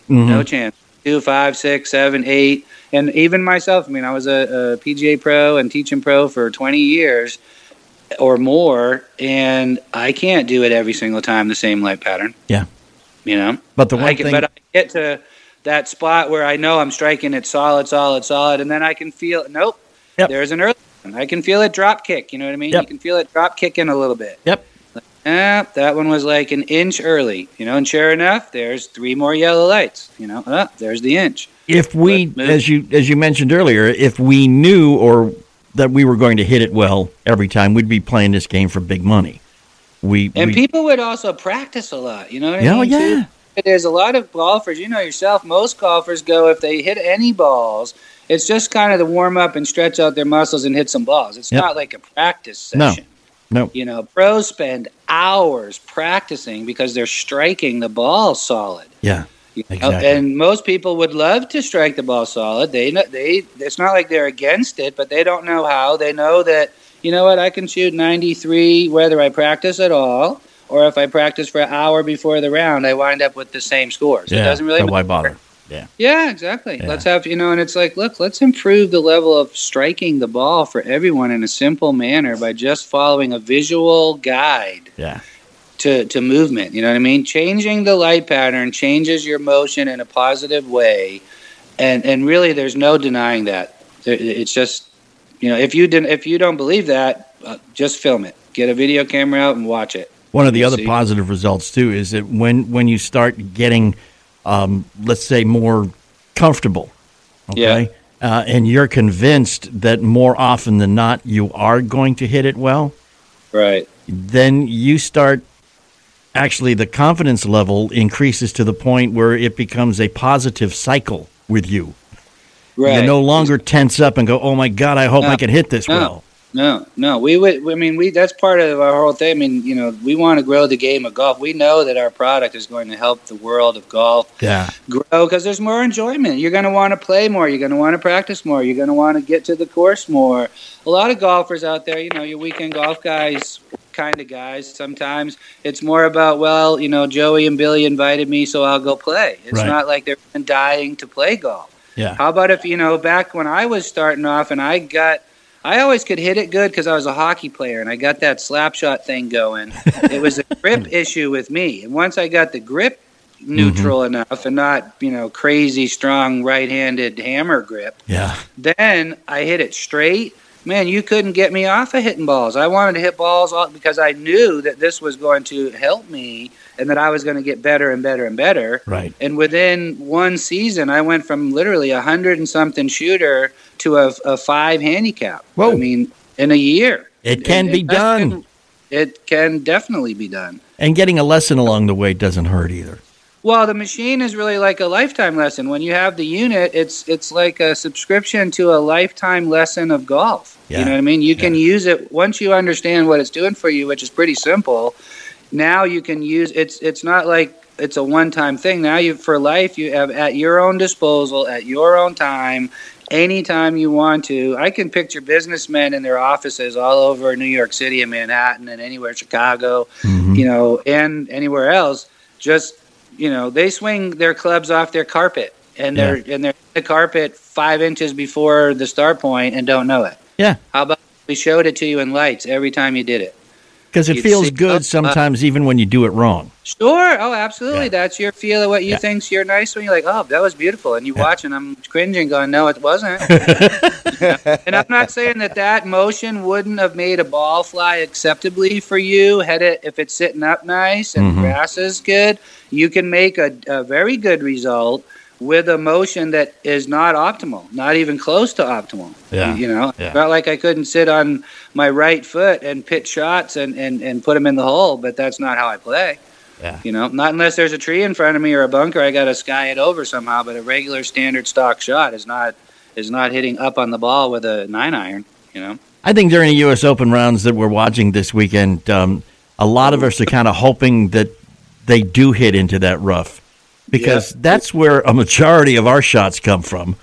Mhm. no chance. Two, five, six, seven, eight, and even myself. I mean, I was a, a PGA pro and teaching pro for 20 years or more, and I can't do it every single time the same light pattern. Yeah. you know. But the one I thing, but I get to that spot where I know I'm striking it solid, solid, solid, and then I can feel. Nope, Yep. there's an early. One. I can feel it drop kick. You know what I mean? Yep. You can feel it drop kicking a little bit. Yep. Ah, that one was like an inch early, you know, and sure enough, there's three more yellow lights, you know. Ah, there's the inch. if we, as you as you mentioned earlier, if we knew or that we were going to hit it well every time, we'd be playing this game for big money. We, And we people would also practice a lot, you know what I Yeah, mean? yeah. too? There's a lot of golfers, you know yourself, most golfers go if they hit any balls, it's just kind of to warm up and stretch out their muscles and hit some balls. It's Yep. not like a practice session. No. session. No. You know, pros spend hours practicing because they're striking the ball solid. yeah, You know, Exactly. And most people would love to strike the ball solid. They know, they it's not like they're against it, but they don't know how. They know that you know what I can shoot 93 whether I practice at all or if I practice for an hour before the round, I wind up with the same scores. yeah. it doesn't really so why bother? Yeah, Yeah, exactly. Yeah. Let's have you know, and it's like, look, let's improve the level of striking the ball for everyone in a simple manner by just following a visual guide Yeah, to, to movement. You know what I mean? Changing the light pattern changes your motion in a positive way, and and really, there's no denying that. It's just you know, if you didn't, if you don't believe that, uh, just film it. Get a video camera out and watch it. One of the other see? positive results too is that when when you start getting, um, let's say, more comfortable, okay, uh, and you're convinced that more often than not you are going to hit it well, Right. then you start actually the confidence level increases to the point where it becomes a positive cycle with you. Right. You no longer tense up and go, "Oh my God, I hope I can hit this No. well." No, no. We would. I mean, we. That's part of our whole thing. I mean, you know, we want to grow the game of golf. We know that our product is going to help the world of golf Yeah, grow because there's more enjoyment. You're going to want to play more. You're going to want to practice more. You're going to want to get to the course more. A lot of golfers out there, you know, your weekend golf guys, kind of guys. Sometimes it's more about, well, you know, Joey and Billy invited me, so I'll go play. It's Right. not like they're dying to play golf. yeah, How about if you know back when I was starting off and I got I always could hit it good because I was a hockey player and I got that slap shot thing going. it was a *laughs* grip issue with me. And once I got the grip neutral Mm-hmm. enough and not, you know, crazy strong right handed hammer grip, Yeah. then I hit it straight. Man, you couldn't get me off of hitting balls. I wanted to hit balls all, because I knew that this was going to help me and that I was going to get better and better and better. Right. And within one season, I went from literally a hundred and something shooter to a, a five handicap. Whoa. I mean, in a year. It can And- be and done. can- it can definitely be done. And getting a lesson along the way doesn't hurt either. Well, the machine is really like a lifetime lesson. When you have the unit, it's it's like a subscription to a lifetime lesson of golf. Yeah. You know what I mean? You can use it once you understand what it's doing for you, which is pretty simple. Now you can use it's it's not like it's a one-time thing. Now you for life you have at your own disposal at your own time anytime you want to. I can picture businessmen in their offices all over New York City and Manhattan and anywhere Chicago, Mm-hmm. you know, and anywhere else just you know, they swing their clubs off their carpet and they're and they're in the carpet five inches before the start point and don't know it. Yeah. How about we showed it to you in lights every time you did it? Because it You'd feels see- good sometimes, even when you do it wrong. Sure. Oh, absolutely. Yeah. That's your feel of what you Yeah. think's your nice when You're like, oh, that was beautiful, and you watch, and I'm cringing, going, no, it wasn't. *laughs* and I'm not saying that that motion wouldn't have made a ball fly acceptably for you. Had it, if it's sitting up nice and Mhm. grass is good, you can make a, a very good result with a motion that is not optimal, not even close to optimal. Yeah. You know, Yeah. not like I couldn't sit on my right foot and pitch shots and, and, and put them in the hole, but that's not how I play. Yeah. You know, not unless there's a tree in front of me or a bunker, I got to sky it over somehow. But a regular standard stock shot is not is not hitting up on the ball with a nine iron. You know, I think during the U.S. Open rounds that we're watching this weekend, um, a lot of us are kind of hoping that they do hit into that rough because Yeah. that's where a majority of our shots come from.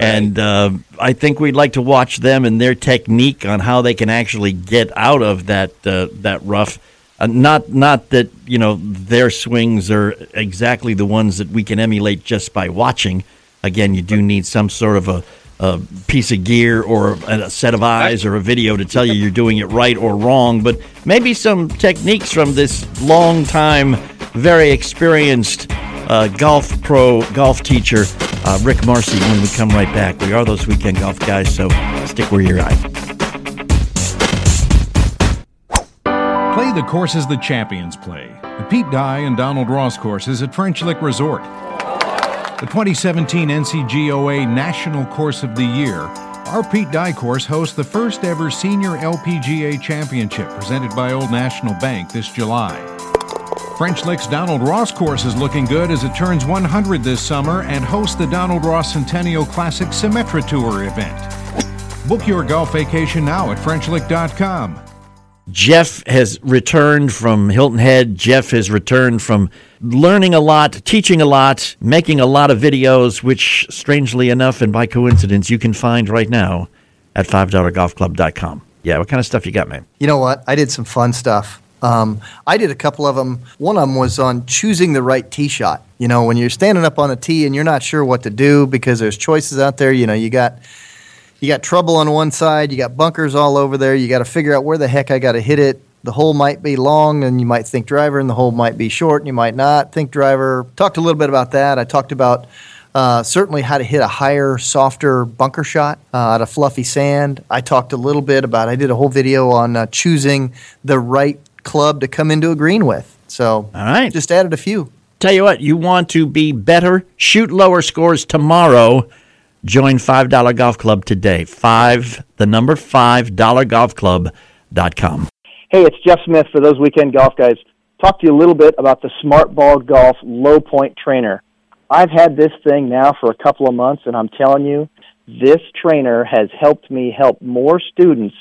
And uh, I think we'd like to watch them and their technique on how they can actually get out of that uh, that rough. Uh, not not that you know their swings are exactly the ones that we can emulate just by watching. Again, you do need some sort of a, a piece of gear or a set of eyes or a video to tell you you're doing it right or wrong. But maybe some techniques from this long time, very experienced uh, golf pro, golf teacher, uh, Rick Marcy, when we come right back. We are those weekend golf guys, so stick where you're at. Play the courses the champions play. The Pete Dye and Donald Ross courses at French Lick Resort. The 2017 NGCOA National Course of the Year. Our Pete Dye course hosts the first ever Senior LPGA Championship presented by Old National Bank this July. French Lick's Donald Ross course is looking good as it turns 100 this summer and hosts the Donald Ross Centennial Classic Symetra Tour event. Book your golf vacation now at FrenchLick.com. Jeff has returned from Hilton Head. Jeff has returned from learning a lot, teaching a lot, making a lot of videos, which, strangely enough and by coincidence, you can find right now at $5golfclub.com. Yeah, what kind of stuff you got, man? You know what? I did some fun stuff. Um, I did a couple of them. One of them was on choosing the right tee shot. You know, when you're standing up on a tee and you're not sure what to do because there's choices out there. You know, you got you got trouble on one side, you got bunkers all over there. You got to figure out where the heck I got to hit it. The hole might be long, and you might think driver, and the hole might be short, and you might not think driver. Talked a little bit about that. I talked about uh, certainly how to hit a higher, softer bunker shot uh, out of fluffy sand. I talked a little bit about. I did a whole video on uh, choosing the right club to come into a green with. So, All right. just added a few. Tell you what, you want to be better, shoot lower scores tomorrow. Join $5 Golf Club today. Five, the number five, dollargolfclub.com. Hey, it's Jeff Smith for those weekend golf guys. Talk to you a little bit about the Smart Ball Golf Low Point Trainer. I've had this thing now for a couple of months, and I'm telling you, this trainer has helped me help more students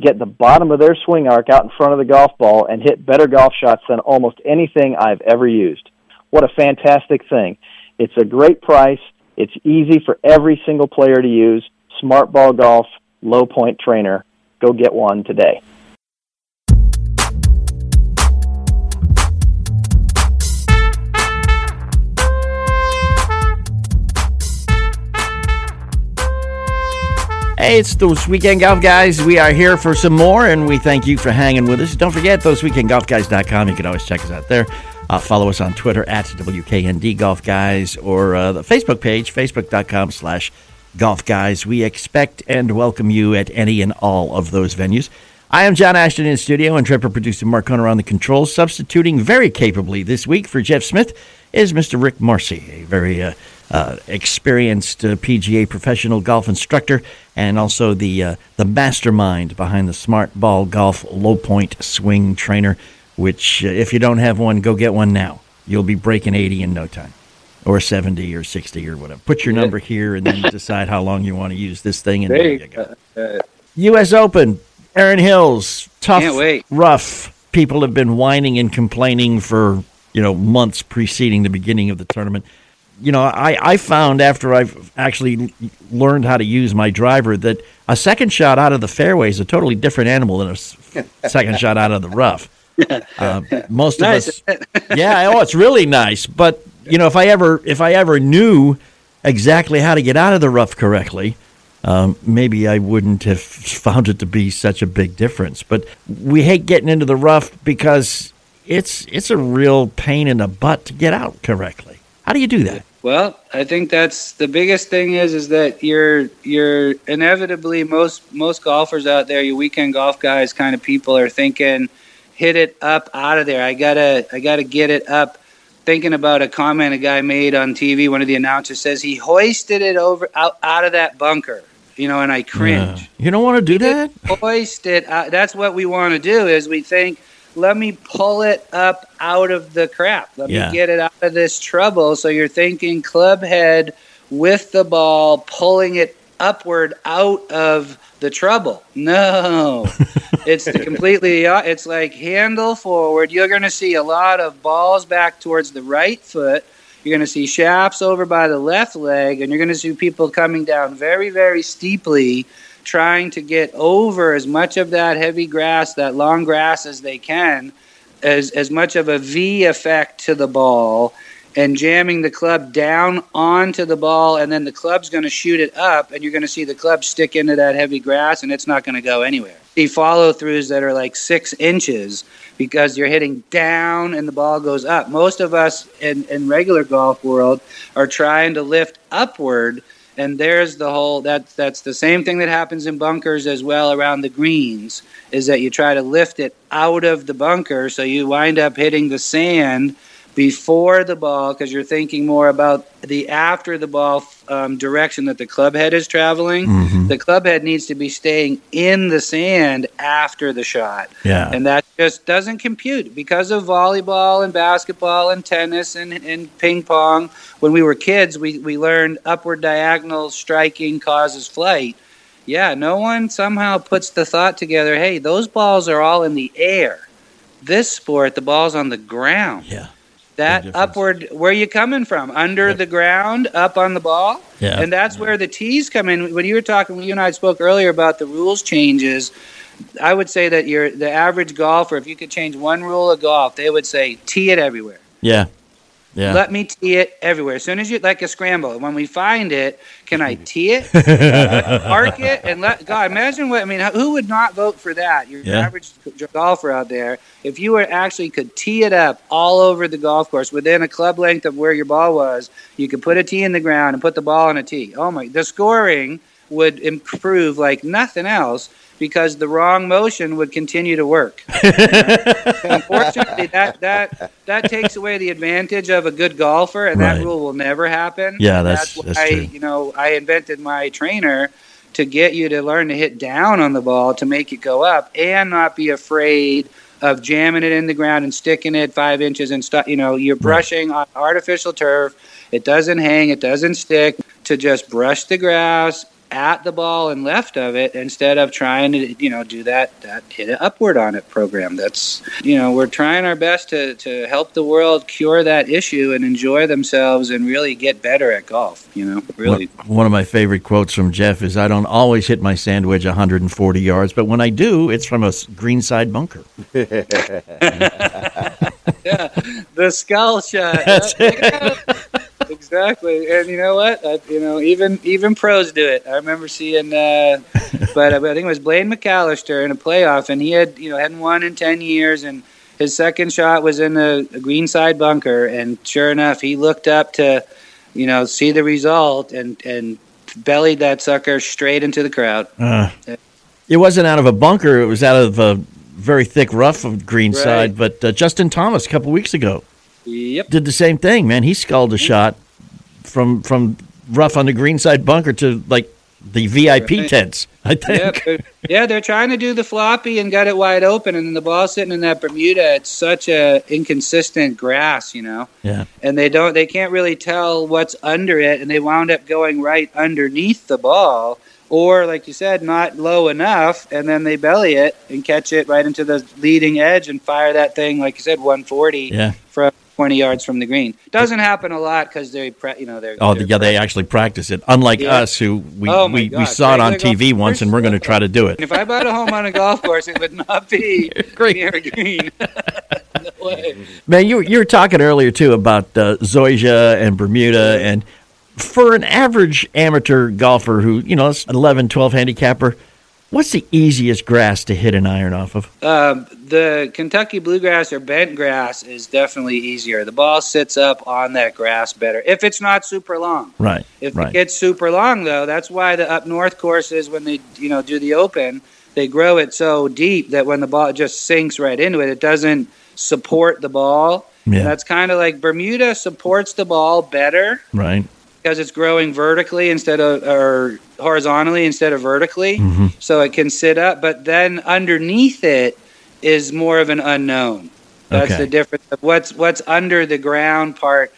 get the bottom of their swing arc out in front of the golf ball and hit better golf shots than almost anything I've ever used. What a fantastic thing. It's a great price. It's easy for every single player to use. Smart Ball Golf Low Point Trainer. Go get one today. Hey, it's those weekend golf guys. We are here for some more, and we thank you for hanging with us. Don't forget those weekendgolfguys.com. You can always check us out there. Uh, follow us on Twitter at WKND Golf Guys or uh, the Facebook page, facebook.com slash golf guys. We expect and welcome you at any and all of those venues. I am John Ashton in studio and Trevor producer Mark Hunter on the controls. Substituting very capably this week for Jeff Smith is Mr. Rick Marcy, a very uh, uh, experienced uh, PGA professional golf instructor and also the uh, the mastermind behind the Smart Ball Golf Low Point Swing Trainer. Which, uh, if you don't have one, go get one now. You'll be breaking 80 in no time, or 70 or 60 or whatever. Put your number here and then decide how long you want to use this thing. And there you go. U.S. Open, Erin Hills, tough, rough. People have been whining and complaining for you know months preceding the beginning of the tournament. You know, I, I found after I've actually learned how to use my driver that a second shot out of the fairway is a totally different animal than a *laughs* second shot out of the rough. *laughs* Uh, most Nice. of us, yeah, oh, it's really nice. But you know, if I ever if I ever knew exactly how to get out of the rough correctly, um, maybe I wouldn't have found it to be such a big difference. But we hate getting into the rough because it's it's a real pain in the butt to get out correctly. How do you do that? Well, I think that's the biggest thing is is that you're you're inevitably most most golfers out there, you weekend golf guys kind of people are thinking hit it up out of there. I got to I got to get it up. Thinking about a comment a guy made on TV, one of the announcers says he hoisted it over out, out of that bunker. You know, and I cringe. Uh, you don't want to do that? hoist it. out. That's what we want to do. Is we think, let me pull it up out of the crap. Let Yeah. me get it out of this trouble. So you're thinking club head with the ball, pulling it upward out of the trouble. No, *laughs* it's the completely. It's like handle forward. You're going to see a lot of balls back towards the right foot. You're going to see shafts over by the left leg, and you're going to see people coming down very, very steeply, trying to get over as much of that heavy grass, that long grass as they can, as as much of a V effect to the ball, and jamming the club down onto the ball, and then the club's going to shoot it up, and you're going to see the club stick into that heavy grass, and it's not going to go anywhere. See follow throughs that are like six inches because you're hitting down and the ball goes up. Most of us in, in regular golf world are trying to lift upward, and there's the whole that that's the same thing that happens in bunkers as well around the greens is that you try to lift it out of the bunker, so you wind up hitting the sand before the ball because you're thinking more about the after the ball um, direction that the club head is traveling. Mm-hmm. The club head needs to be staying in the sand after the shot. Yeah. And that just doesn't compute because of volleyball and basketball and tennis and, and ping pong. When we were kids, we, we learned upward diagonal striking causes flight. Yeah, no one somehow puts the thought together hey, those balls are all in the air. This sport, the ball's on the ground. Yeah. That upward, where are you coming from? Under the ground, up on the ball? Yeah. And that's where the tees come in. When you were talking, when you and I spoke earlier about the rules changes, I would say that you're the average golfer, if you could change one rule of golf, they would say tee it everywhere. Yeah. Yeah. Let me tee it everywhere. As soon as you like a scramble, when we find it, can I tee it, *laughs* park it, and let God imagine what I mean? Who would not vote for that? Your Yeah. average golfer out there, if you were actually could tee it up all over the golf course within a club length of where your ball was, you could put a tee in the ground and put the ball on a tee. Oh my! The scoring would improve like nothing else because the wrong motion would continue to work. *laughs* Unfortunately, that that that takes away the advantage of a good golfer, and Right. that rule will never happen. Yeah, that's- why that's true. you know I invented my trainer to get you to learn to hit down on the ball to make it go up, and not be afraid of jamming it in the ground and sticking it five inches and stuff. You know, you're brushing on artificial turf. It doesn't hang. It doesn't stick. To just brush the grass at the ball and left of it instead of trying to you know do that that hit it upward on it program. That's you know we're trying our best to to help the world cure that issue and enjoy themselves and really get better at golf you know really. One, one of my favorite quotes from Jeff is I don't always hit my sand wedge 140 yards, but when I do, it's from a s- greenside bunker. *laughs* the skull shot. *laughs* That's Yeah, Ex- exactly. And you know what? I, you know, even even pros do it. I remember seeing, *laughs* uh, but I think it was Blaine McCallister in a playoff, and he had you know hadn't won in ten years, and his second shot was in a, the green side bunker, and sure enough, he looked up to, you know, see the result, and and bellied that sucker straight into the crowd. Uh, it wasn't out of a bunker; it was out of a very thick rough of green Right. side. But uh, Justin Thomas, a couple weeks ago, Yep. did the same thing. Man, he skulled a shot from from rough on the green side bunker to like the VIP Right. tents. I think. they're, yeah, they're trying to do the floppy and got it wide open, and then the ball sitting in that Bermuda. It's such a inconsistent grass, you know, Yeah. and they don't, they can't really tell what's under it, and they wound up going right underneath the ball, or like you said, not low enough, and then they belly it and catch it right into the leading edge and fire that thing, like you said, 140 Yeah. from 20 yards from the green. Doesn't happen a lot because they, pre- you know, they're Oh, they're yeah, they actually practice it. Unlike Yeah. us, who we Oh, we, we God. saw it on Regular TV once, and we're going to try to do it. If I bought a home on a golf course, it would not be *laughs* Great. near a green. *laughs* no. Man, you you were talking earlier too about uh, Zoysia and Bermuda, and for an average amateur golfer who you know is an 11, 12 handicapper, what's the easiest grass to hit an iron off of? Um, the Kentucky bluegrass or bent grass is definitely easier. The ball sits up on that grass better if it's not super long. Right, If right. it gets super long, though, that's why the up north courses, when they you know do the open, they grow it so deep that when the ball just sinks right into it, it doesn't support the ball. Yeah. That's kind of like Bermuda supports the ball better right. Because it's growing vertically instead of or horizontally instead of vertically, Mm-hmm. so it can sit up. But then underneath it is more of an unknown. That's Okay. the difference. Of what's what's under the ground part.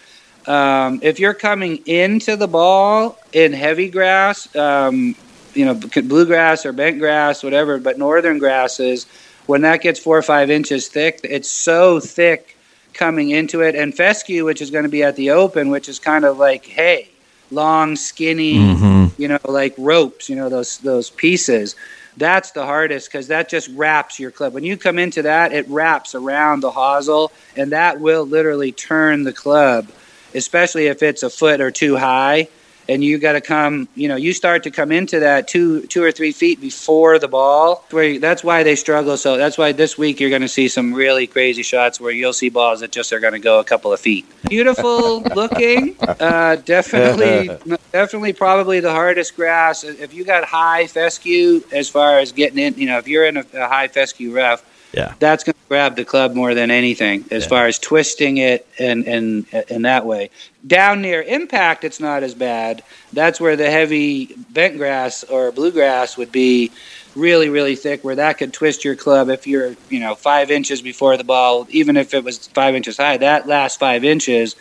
Um, if you're coming into the ball in heavy grass, um, you know, bluegrass or bent grass, whatever, but northern grasses, when that gets four or five inches thick, it's so thick coming into it. And fescue, which is going to be at the open, which is kind of like hay, long, skinny, Mhm. you know, like ropes, you know, those those pieces. That's the hardest because that just wraps your club. When you come into that, it wraps around the hosel, and that will literally turn the club, especially if it's a foot or two high. And you got to come, you know, you start to come into that two, two or three feet before the ball. Where you- that's why they struggle. So that's why this week you're going to see some really crazy shots where you'll see balls that just are going to go a couple of feet. Beautiful *laughs* looking, uh, definitely, *laughs* definitely, probably the hardest grass. If you got high fescue, as far as getting in, you know, if you're in a, a high fescue rough, Yeah. that's going to grab the club more than anything as Yeah. far as twisting it and and in that way. Down near impact, it's not as bad. That's where the heavy bent grass or bluegrass would be really really thick, where that could twist your club if you're you know five inches before the ball, even if it was five inches high. That last five inches,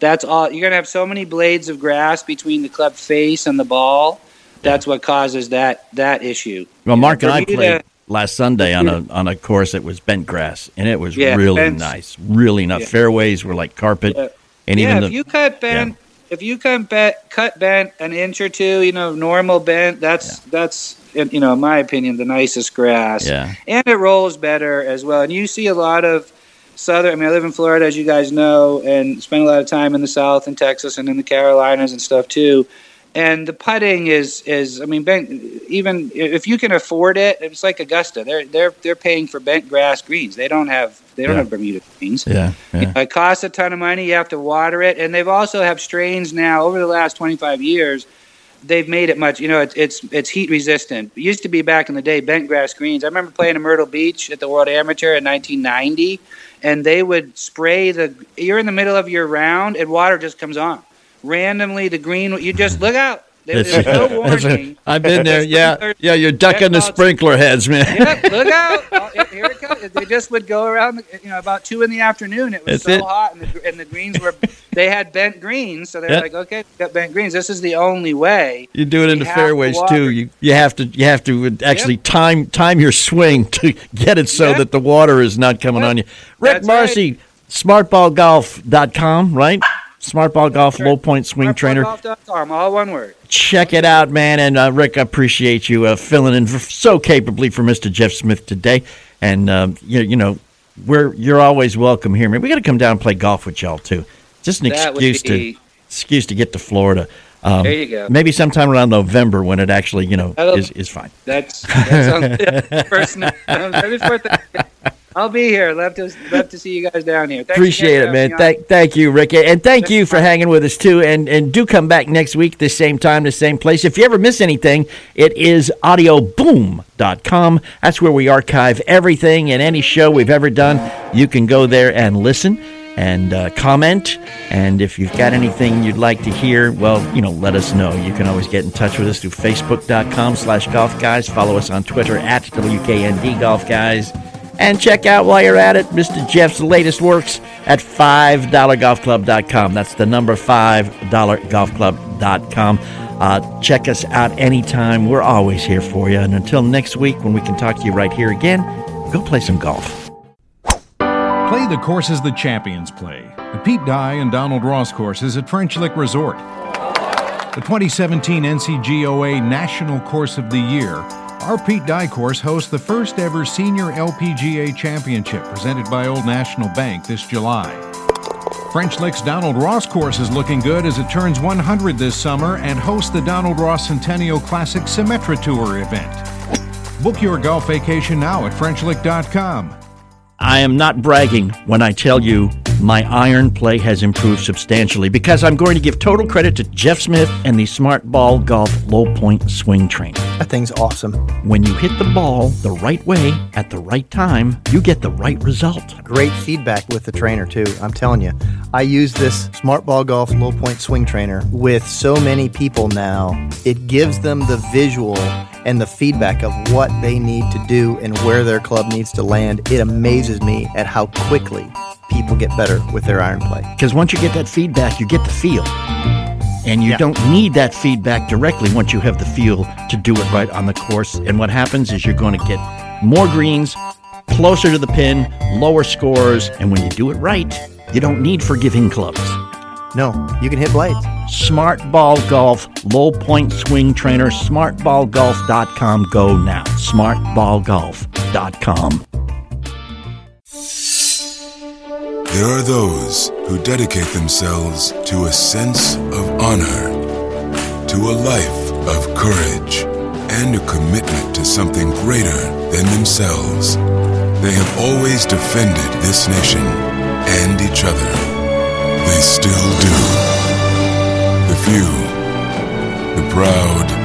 that's all. You're going to have so many blades of grass between the club face and the ball. That's what causes that that issue. Well, You know, Mark and I played last Sunday on a on a course that was bent grass, and it was Yeah, really nice. Really nice. Yeah. Fairways were like carpet, Yeah. and even if you cut bent, if you cut bent, cut bent an inch or two, you know, normal bent, that's that's in- you know, in my opinion, the nicest grass. yeah. and it rolls better as well. And you see a lot of southern. I mean, I live in Florida, as you guys know, and spend a lot of time in the South and Texas and in the Carolinas and stuff too. And the putting is is I mean, bent, even if you can afford it, it's like Augusta. They're they're they're paying for bent grass greens. They don't have they don't Yeah. have Bermuda greens. Yeah, yeah. It costs a ton of money. You have to water it, and they've also have strains now over the last 25 years. They've made it much, you know, it's it's it's heat resistant. It used to be back in the day bent grass greens. I remember playing in Myrtle Beach at the World Amateur in 1990, and they would spray the. You're in the middle of your round, and water just comes on randomly. The green, you just look out. There- There's no *laughs* warning. I've been there. Yeah, yeah. You're ducking the sprinkler heads, man. Yep, look *laughs* out! Oh, here- it comes. They just would go around, you know, about two in the afternoon. It was That's so it. hot, and the, and the greens were. *laughs* They had bent greens, so they're Yep. like, okay, got bent greens. This is the only way. You do it in the to fairways too. You you have to you have to actually time time your swing to get it so Yep. that the water is not coming Yep. on you. Rick That's Marcy, smartballgolf.com, right? Smartball Golf Low Point Swing Trainer. Golf.com, all one word. Check it out, man. And uh, Rick, I appreciate you uh, filling in for, so capably for Mr. Jeff Smith today. And um, you, you know, we're you're always welcome here, man. We got to come down and play golf with y'all too. Just an That excuse be to excuse to get to Florida. Um, There you go. Maybe sometime around November when it actually, you know, is, is fine. That's, that's on, yeah, first, Thanksgiving. I'll be here. Love to love to see you guys down here. Thanks Appreciate it, man. having me on. Thank, thank you, Rick, and thank you for hanging with us too. And and do come back next week, the same time, the same place. If you ever miss anything, it is audioboom.com. That's where we archive everything and any show we've ever done. You can go there and listen and uh, comment. And if you've got anything you'd like to hear, well, you know, let us know. You can always get in touch with us through facebook.com slash golf guys. Follow us on Twitter at WKND Golf Guys. And check out while you're at it, Mr. Jeff's latest works at $5golfclub.com. That's the number $5golfclub.com. Uh, check us out anytime. We're always here for you. And until next week, when we can talk to you right here again, go play some golf. Play the courses the champions play. The Pete Dye and Donald Ross courses at French Lick Resort. The 2017 NGCOA National Course of the Year. Our Pete Dye course hosts the first ever Senior LPGA Championship presented by Old National Bank this July. French Lick's Donald Ross course is looking good as it turns 100 this summer and hosts the Donald Ross Centennial Classic Symetra Tour event. Book your golf vacation now at FrenchLick.com. I am not bragging when I tell you my iron play has improved substantially because I'm going to give total credit to Jeff Smith and the Smart Ball Golf Low Point Swing Trainer. That thing's awesome. When you hit the ball the right way at the right time, you get the right result. Great feedback with the trainer too. I'm telling you, I use this Smart Ball Golf Low Point Swing Trainer with so many people now. It gives them the visual and the feedback of what they need to do and where their club needs to land. It amazes me at how quickly people get better with their iron play. Because once you get that feedback, you get the feel. And you Yeah. don't need that feedback directly once you have the feel to do it right on the course. And what happens is you're going to get more greens, closer to the pin, lower scores. And when you do it right, you don't need forgiving clubs. No, you can hit blades. Smart Ball Golf Low Point Swing Trainer, smartballgolf.com. Go now. Smartballgolf.com. There are those who dedicate themselves to a sense of honor, to a life of courage, and a commitment to something greater than themselves. They have always defended this nation and each other. They still do. The few, the proud,